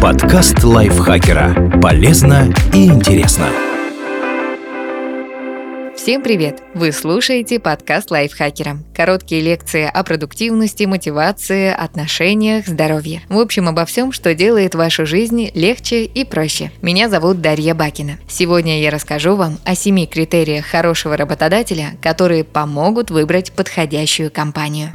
Подкаст лайфхакера. Полезно и интересно. Всем привет! Вы слушаете подкаст лайфхакера. Короткие лекции о продуктивности, мотивации, отношениях, здоровье. В общем, обо всем, что делает вашу жизнь легче и проще. Меня зовут Дарья Бакина. Сегодня я расскажу вам о семи критериях хорошего работодателя, которые помогут выбрать подходящую компанию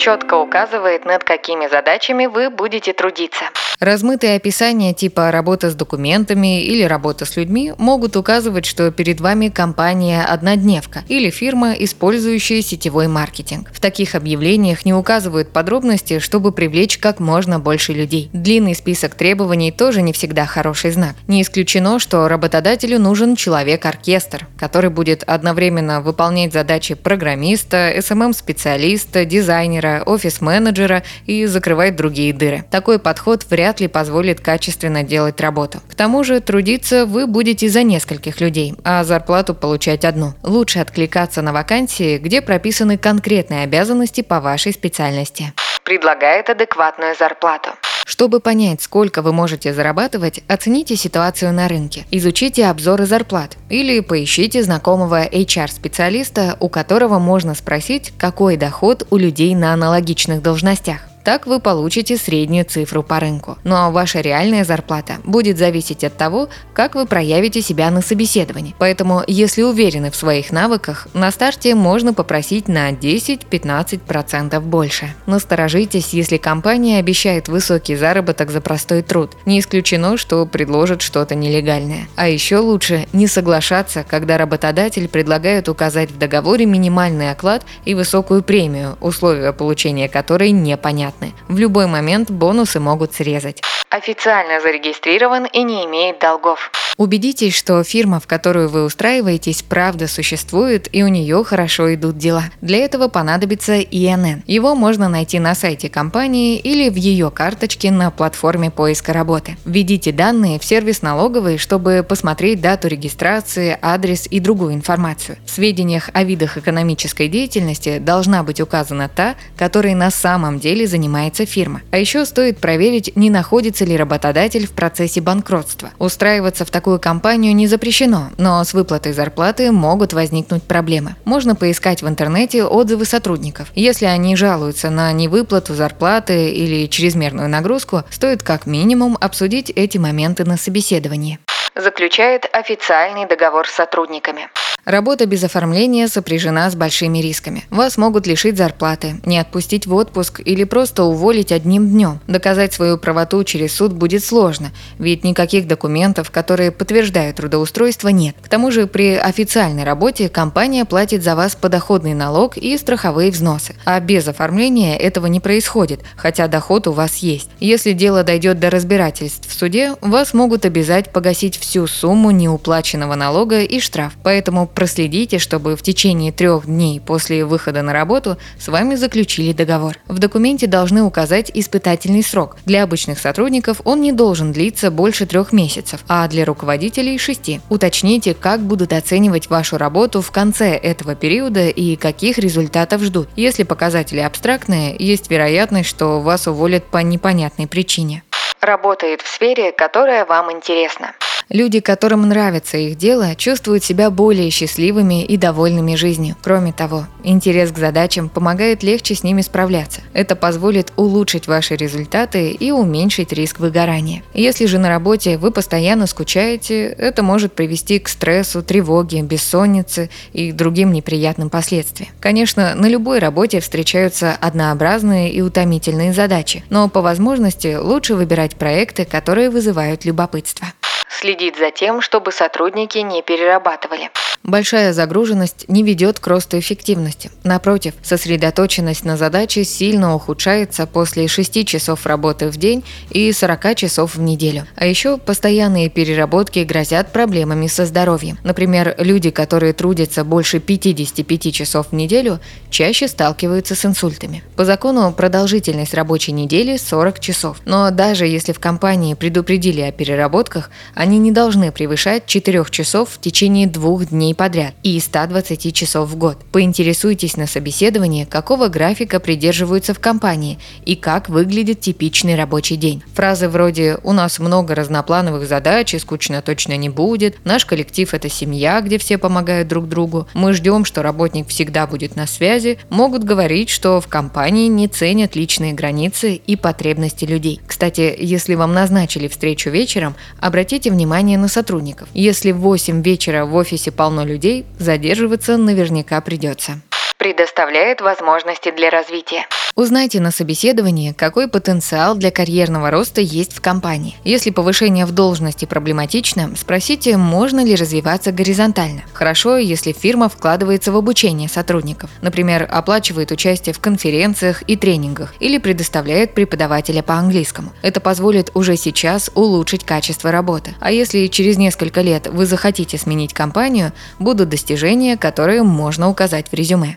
четко указывает, над какими задачами вы будете трудиться. Размытые описания типа работа с документами или работа с людьми могут указывать, что перед вами компания-однодневка или фирма, использующая сетевой маркетинг. В таких объявлениях не указывают подробности, чтобы привлечь как можно больше людей. Длинный список требований тоже не всегда хороший знак. Не исключено, что работодателю нужен человек-оркестр, который будет одновременно выполнять задачи программиста, SMM-специалиста, дизайнера, офис-менеджера и закрывать другие дыры. Такой подход вряд ли позволит качественно делать работу. К тому же трудиться вы будете за нескольких людей, а зарплату получать одну. Лучше откликаться на вакансии, где прописаны конкретные обязанности по вашей специальности. Предлагает адекватную зарплату. Чтобы понять, сколько вы можете зарабатывать, оцените ситуацию на рынке, изучите обзоры зарплат или поищите знакомого HR-специалиста, у которого можно спросить, какой доход у людей на аналогичных должностях. Так вы получите среднюю цифру по рынку. Ну а ваша реальная зарплата будет зависеть от того, как вы проявите себя на собеседовании. Поэтому, если уверены в своих навыках, на старте можно попросить на 10-15% больше. Насторожитесь, если компания обещает высокий заработок за простой труд. Не исключено, что предложит что-то нелегальное. А еще лучше не соглашаться, когда работодатель предлагает указать в договоре минимальный оклад и высокую премию, условия получения которой непонятны понятны. В любой момент бонусы могут срезать. Официально зарегистрирован и не имеет долгов. Убедитесь, что фирма, в которую вы устраиваетесь, правда существует и у нее хорошо идут дела. Для этого понадобится ИНН. Его можно найти на сайте компании или в ее карточке на платформе поиска работы. Введите данные в сервис налоговой, чтобы посмотреть дату регистрации, адрес и другую информацию. В сведениях о видах экономической деятельности должна быть указана та, которой на самом деле занимается фирма. А еще стоит проверить, не находится ли работодатель в процессе банкротства. Устраиваться в такую компанию не запрещено, но с выплатой зарплаты могут возникнуть проблемы. Можно поискать в интернете отзывы сотрудников. Если они жалуются на невыплату зарплаты или чрезмерную нагрузку, стоит как минимум обсудить эти моменты на собеседовании заключает официальный договор с сотрудниками. Работа без оформления сопряжена с большими рисками. Вас могут лишить зарплаты, не отпустить в отпуск или просто уволить одним днем. Доказать свою правоту через суд будет сложно, ведь никаких документов, которые подтверждают трудоустройство, нет. К тому же при официальной работе компания платит за вас подоходный налог и страховые взносы. А без оформления этого не происходит, хотя доход у вас есть. Если дело дойдет до разбирательств в суде, вас могут обязать погасить всю сумму неуплаченного налога и штраф. Поэтому проследите, чтобы в течение трех дней после выхода на работу с вами заключили договор. В документе должны указать испытательный срок. Для обычных сотрудников он не должен длиться больше трех месяцев, а для руководителей – шести. Уточните, как будут оценивать вашу работу в конце этого периода и каких результатов ждут. Если показатели абстрактные, есть вероятность, что вас уволят по непонятной причине. Работает в сфере, которая вам интересна. Люди, которым нравится их дело, чувствуют себя более счастливыми и довольными жизнью. Кроме того, интерес к задачам помогает легче с ними справляться. Это позволит улучшить ваши результаты и уменьшить риск выгорания. Если же на работе вы постоянно скучаете, это может привести к стрессу, тревоге, бессоннице и другим неприятным последствиям. Конечно, на любой работе встречаются однообразные и утомительные задачи, но по возможности лучше выбирать проекты, которые вызывают любопытство следит за тем, чтобы сотрудники не перерабатывали. Большая загруженность не ведет к росту эффективности. Напротив, сосредоточенность на задаче сильно ухудшается после 6 часов работы в день и 40 часов в неделю. А еще постоянные переработки грозят проблемами со здоровьем. Например, люди, которые трудятся больше 55 часов в неделю, чаще сталкиваются с инсультами. По закону продолжительность рабочей недели 40 часов. Но даже если в компании предупредили о переработках, они не должны превышать 4 часов в течение двух дней дней подряд и 120 часов в год. Поинтересуйтесь на собеседовании, какого графика придерживаются в компании и как выглядит типичный рабочий день. Фразы вроде «У нас много разноплановых задач и скучно точно не будет», «Наш коллектив – это семья, где все помогают друг другу», «Мы ждем, что работник всегда будет на связи» могут говорить, что в компании не ценят личные границы и потребности людей. Кстати, если вам назначили встречу вечером, обратите внимание на сотрудников. Если в 8 вечера в офисе полно людей, задерживаться наверняка придется предоставляет возможности для развития. Узнайте на собеседовании, какой потенциал для карьерного роста есть в компании. Если повышение в должности проблематично, спросите, можно ли развиваться горизонтально. Хорошо, если фирма вкладывается в обучение сотрудников, например, оплачивает участие в конференциях и тренингах или предоставляет преподавателя по английскому. Это позволит уже сейчас улучшить качество работы. А если через несколько лет вы захотите сменить компанию, будут достижения, которые можно указать в резюме.